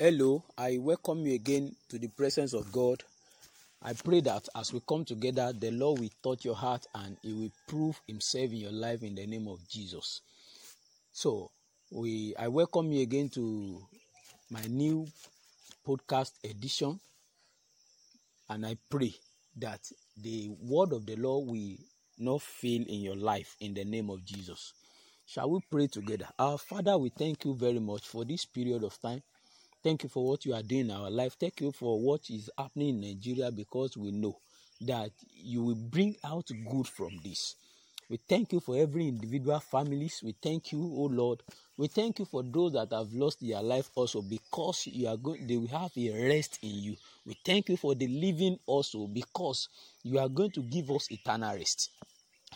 Hello, I welcome you again to the presence of God. I pray that as we come together, the Lord will touch your heart and He will prove Himself in your life in the name of Jesus. So, we I welcome you again to my new podcast edition, and I pray that the word of the Lord will not fail in your life in the name of Jesus. Shall we pray together? Our Father, we thank you very much for this period of time. Thank you for what you are doing in our life. Thank you for what is happening in Nigeria because we know that you will bring out good from this. We thank you for every individual families. We thank you, oh Lord. We thank you for those that have lost their life also because you are going they will have a rest in you. We thank you for the living also because you are going to give us eternal rest.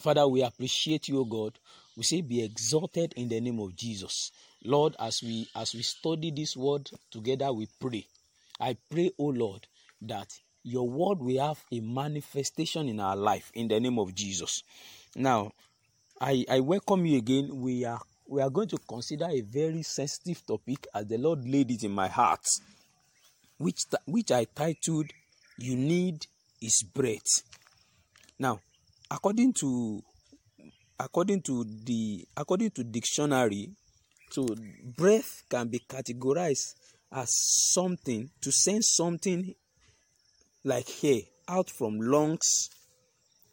Father, we appreciate you, God. We say be exalted in the name of Jesus. Lord, as we as we study this word together, we pray. I pray, O Lord, that your word will have a manifestation in our life in the name of Jesus. Now, I, I welcome you again. We are we are going to consider a very sensitive topic as the Lord laid it in my heart, which which I titled "You Need His Breath." Now, according to according to the according to dictionary, so breath can be categorized as something to send something like air out from lungs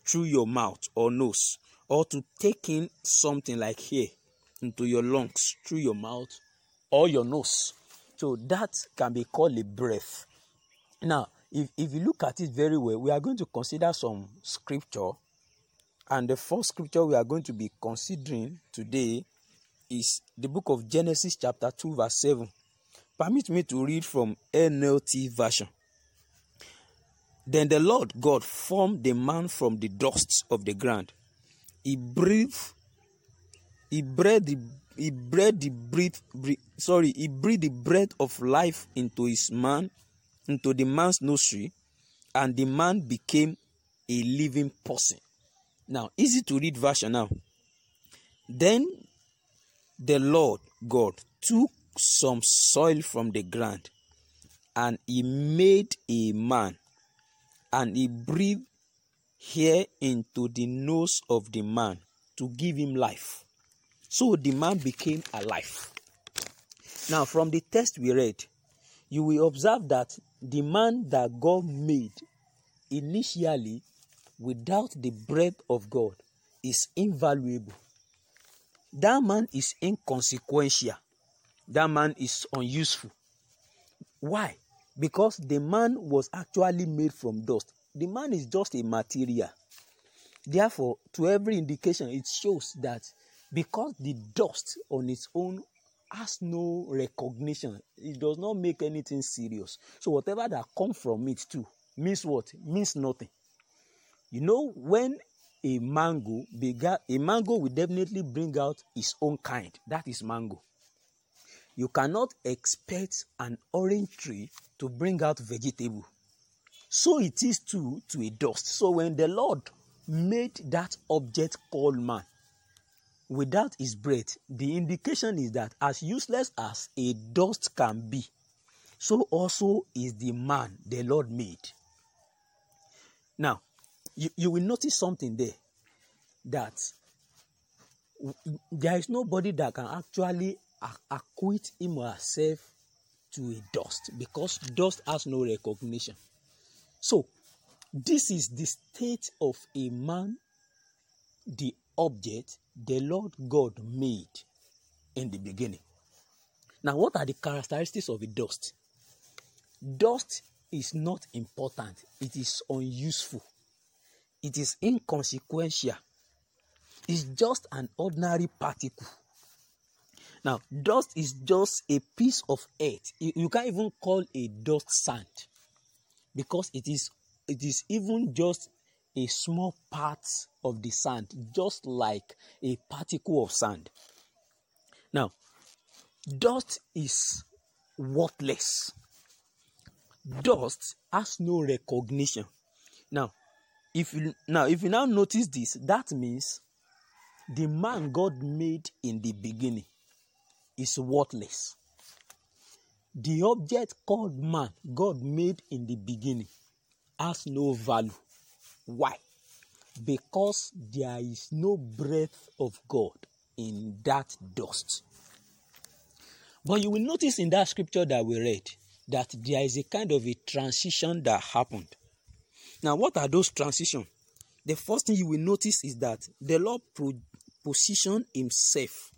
through your mouth or nose or to take in something like air into your lungs through your mouth or your nose. So that can be called a breath. Now if if you look at it very well we are going to consider some scripture and the first scripture we are going to be considering today is the book of genesis chapter 2 verse 7 permit me to read from nlt version then the Lord God formed the man from the dust of the ground. He breathed, he breathed the, he breathed the breath, breath, sorry, he breathed the breath of life into his man, into the man's nostril, and the man became a living person. Now, easy to read version now. Then the Lord God took some soil from the ground, and he made a man and he breathed here into the nose of the man to give him life. So the man became alive. Now, from the text we read, you will observe that the man that God made initially without the breath of God is invaluable. That man is inconsequential. That man is unuseful. Why? because the man was actually made from dust. The man is just a material. Therefore, to every indication, it shows that because the dust on its own has no recognition, it does not make anything serious. So whatever that comes from it too means what? Means nothing. You know, when a mango began, a mango will definitely bring out its own kind. That is mango. You cannot expect an orange tree to bring out vegetable. So it is too to a dust. So when the Lord made that object called man without his breath, the indication is that as useless as a dust can be, so also is the man the Lord made. Now, you, you will notice something there that there is nobody that can actually acquit him or herself to a dust because dust has no recognition. So, this is the state of a man, the object the Lord God made in the beginning. Now, what are the characteristics of a dust? Dust is not important, it is unuseful, it is inconsequential, it's just an ordinary particle now, dust is just a piece of earth. You can't even call a dust sand because it is it is even just a small part of the sand, just like a particle of sand. Now, dust is worthless. Dust has no recognition. Now, if you now if you now notice this, that means the man God made in the beginning is worthless. the object called man God made in the beginning has no value. Why? Because there is no breath of God in that dust. But you will notice in that scripture that we read that there is a kind of a transition that happened. Now, what are those transitions? The first thing you will notice is that the Lord pro- positioned himself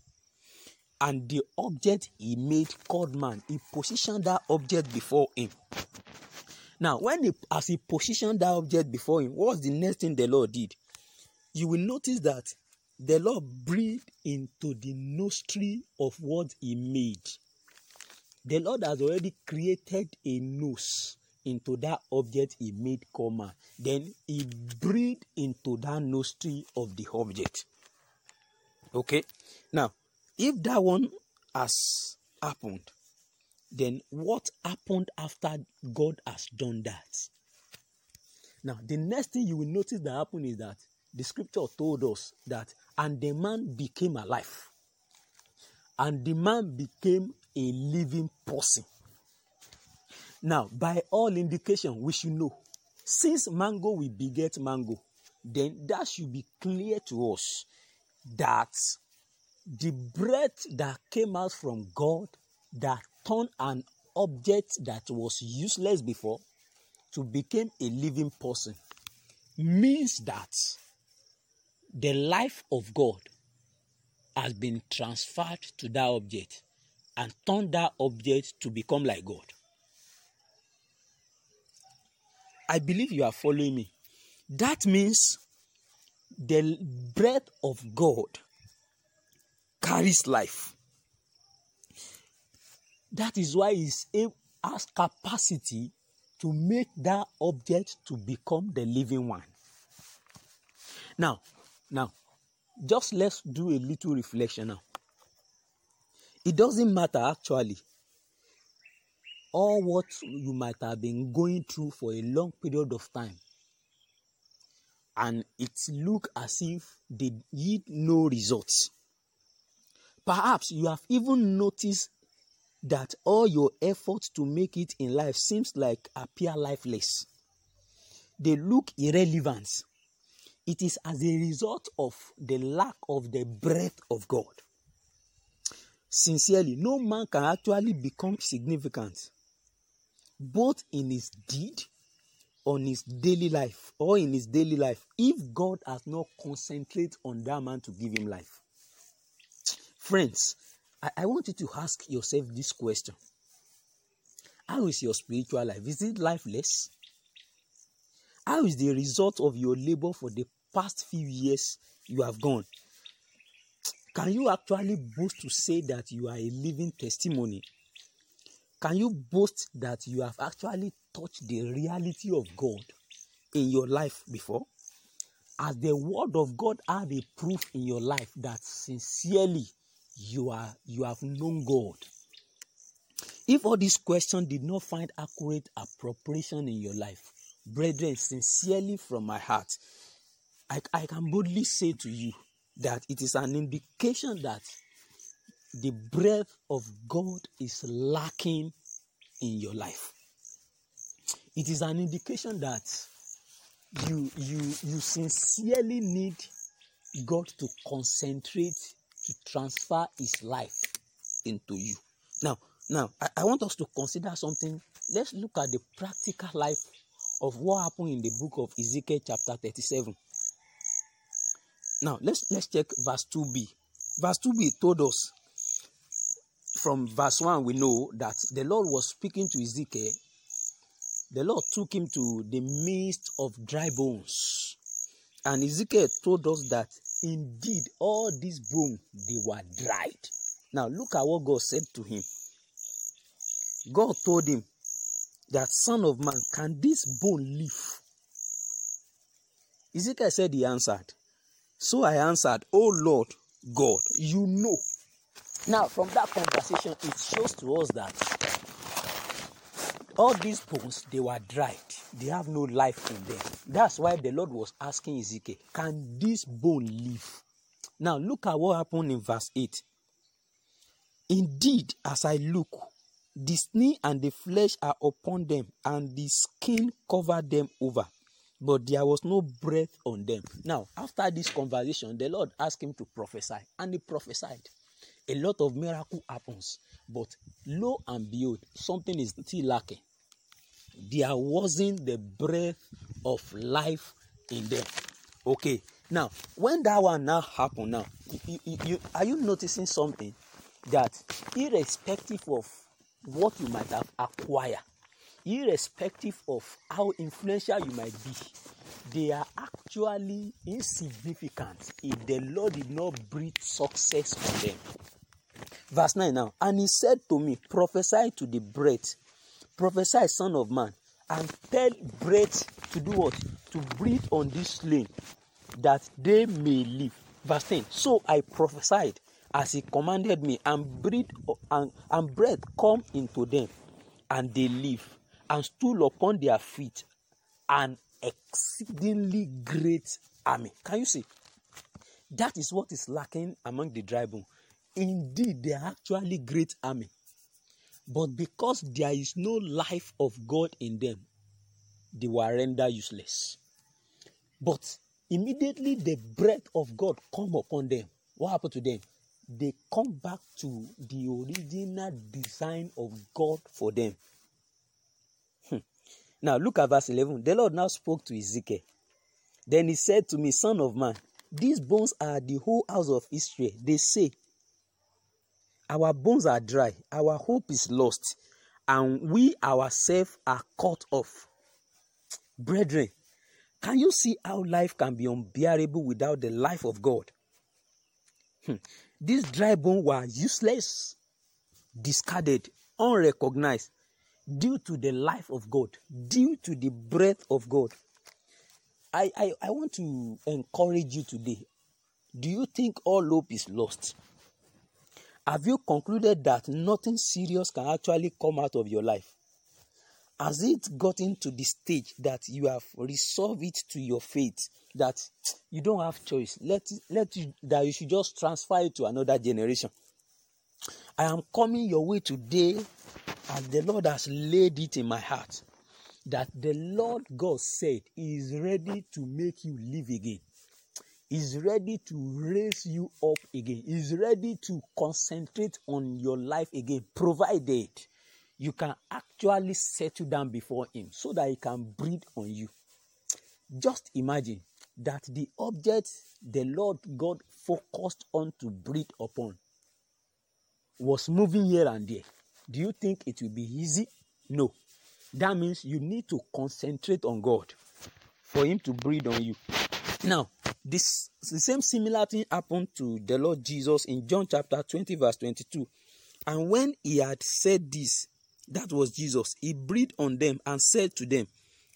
and the object he made called man. He positioned that object before him. Now, when he, as he positioned that object before him, what's the next thing the Lord did? You will notice that the Lord breathed into the nostril of what he made. The Lord has already created a nose into that object he made man. Then he breathed into that nostril of the object. Okay? Now, if that one has happened, then what happened after God has done that? Now, the next thing you will notice that happened is that the scripture told us that, and the man became alive, and the man became a living person. Now, by all indication, we should know since mango will beget mango, then that should be clear to us that the breath that came out from God that turned an object that was useless before to become a living person means that the life of God has been transferred to that object and turned that object to become like God. I believe you are following me. That means the breath of God carries life. That is why He has capacity to make that object to become the living one. Now, now, just let's do a little reflection now. It doesn't matter actually all what you might have been going through for a long period of time. And it look as if they yield no results. Perhaps you have even noticed that all your efforts to make it in life seems like appear lifeless. They look irrelevant. It is as a result of the lack of the breath of god. Sincerely no man can actually become significant both in his deed on his daily life or in his daily life if God has not concentrated on that man to give him life. Friends, I, I want you to ask yourself this question How is your spiritual life? Is it lifeless? How is the result of your labor for the past few years you have gone? Can you actually boast to say that you are a living testimony Can you boast that you have actually touched the reality of God in your life before? Has the word of God had a proof in your life that sincerely you are you have known God? If all these questions did not find accurate appropriation in your life, brethren, sincerely from my heart, I, I can boldly say to you that it is an indication that the breath of God is lacking in your life. It is an indication that you you you sincerely need God to concentrate to transfer his life into you. Now, now I, I want us to consider something. Let's look at the practical life of what happened in the book of Ezekiel chapter 37. Now let's let's check verse 2b. Verse 2b told us from verse 1, we know that the Lord was speaking to Ezekiel. The Lord took him to the midst of dry bones. And Ezekiel told us that indeed all these bones they were dried. Now look at what God said to him. God told him that son of man, can this bone live? Ezekiel said he answered. So I answered, Oh Lord God, you know now, from that conversation, it shows to us that all these bones they were dried, they have no life in them. That's why the Lord was asking Ezekiel, Can this bone live? Now, look at what happened in verse 8. Indeed, as I look, the skin and the flesh are upon them, and the skin covered them over, but there was no breath on them. Now, after this conversation, the Lord asked him to prophesy, and he prophesied. A lot of miracle happens, but lo and behold, something is still lacking. There wasn't the breath of life in them. Okay, now when that one now happen now, you, you, are you noticing something that irrespective of what you might have acquired, irrespective of how influential you might be, they are actually insignificant if the Lord did not breathe success on them. Verse 9 now, and he said to me, Prophesy to the breath, prophesy, son of man, and tell breath to do what? To breathe on this slain, that they may live. Verse 10 So I prophesied as he commanded me, and breathe and, and breath come into them, and they live, and stood upon their feet, an exceedingly great army. Can you see? That is what is lacking among the dry bone. Indeed, they are actually great army. But because there is no life of God in them, they were rendered useless. But immediately the breath of God come upon them. What happened to them? They come back to the original design of God for them. Hmm. Now look at verse 11. The Lord now spoke to Ezekiel. Then he said to me, Son of man, these bones are the whole house of Israel. They say, Our bones are dry, our hope is lost, and we ourselves are cut off. Brethren, can you see how life can be unbearable without the life of God? Hmm. These dry bones were useless, discarded, unrecognized due to the life of God, due to the breath of God. I, I, I want to encourage you today. Do you think all hope is lost? Have you concluded that nothing serious can actually come out of your life? Has it gotten to the stage that you have resolved it to your faith that you don't have choice? Let let you, that you should just transfer it to another generation. I am coming your way today as the Lord has laid it in my heart that the Lord God said He is ready to make you live again. Is ready to raise you up again. Is ready to concentrate on your life again, provided you can actually settle down before Him so that He can breathe on you. Just imagine that the object the Lord God focused on to breathe upon was moving here and there. Do you think it will be easy? No. That means you need to concentrate on God for Him to breathe on you. Now, this the same similar thing happened to the Lord Jesus in John chapter 20, verse 22. And when he had said this, that was Jesus. He breathed on them and said to them,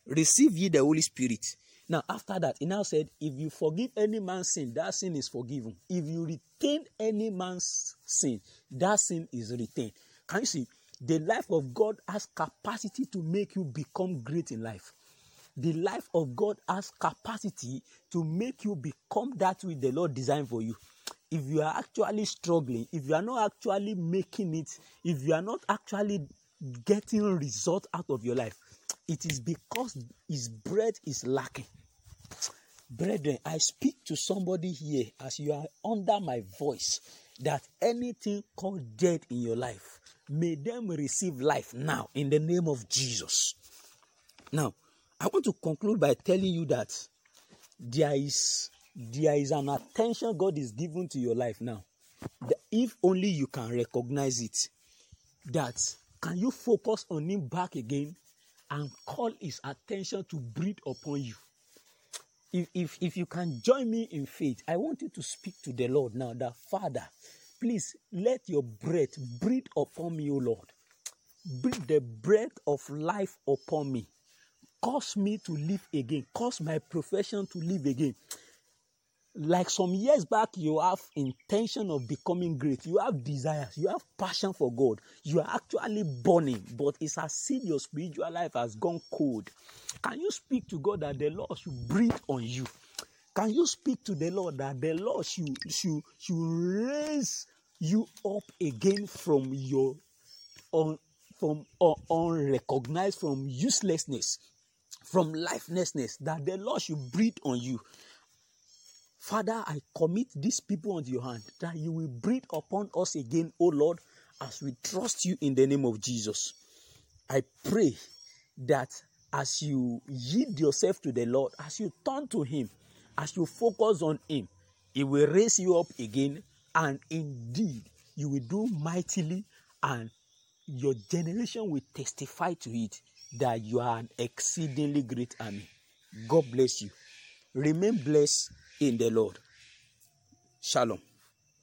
Receive ye the Holy Spirit. Now, after that, he now said, If you forgive any man's sin, that sin is forgiven. If you retain any man's sin, that sin is retained. Can you see? The life of God has capacity to make you become great in life. The life of God has capacity to make you become that which the Lord designed for you. If you are actually struggling, if you are not actually making it, if you are not actually getting result out of your life it is because his bread is lacking brethren i speak to somebody here as you are under my voice that anything called dead in your life may them receive life now in the name of jesus now i want to conclude by telling you that there is there is an attention god is giving to your life now if only you can recognize it that can you focus on him back again and call his attention to breathe upon you? If, if, if you can join me in faith, I want you to speak to the Lord now that Father, please let your breath breathe upon me, O Lord. Breathe the breath of life upon me. Cause me to live again. Cause my profession to live again. Like some years back you have intention of becoming great. You have desires. You have passion for god. You are actually burning but it's as if your spiritual life has gone cold. Can you speak to god that the lord should breathe on you? Can you speak to the lord that the lord should should should raise you up again from your on from uh, unrecognized, from uselessness, from lifelessness, that the Lord should breathe on you. Father, I commit these people into your hand, that you will breathe upon us again, O Lord, as we trust you in the name of Jesus. I pray that as you yield yourself to the Lord, as you turn to Him, as you focus on Him, He will raise you up again, and indeed, you will do mightily, and your generation will testify to it that you are an exceedingly great army. God bless you. Remain blessed in the Lord. Shalom.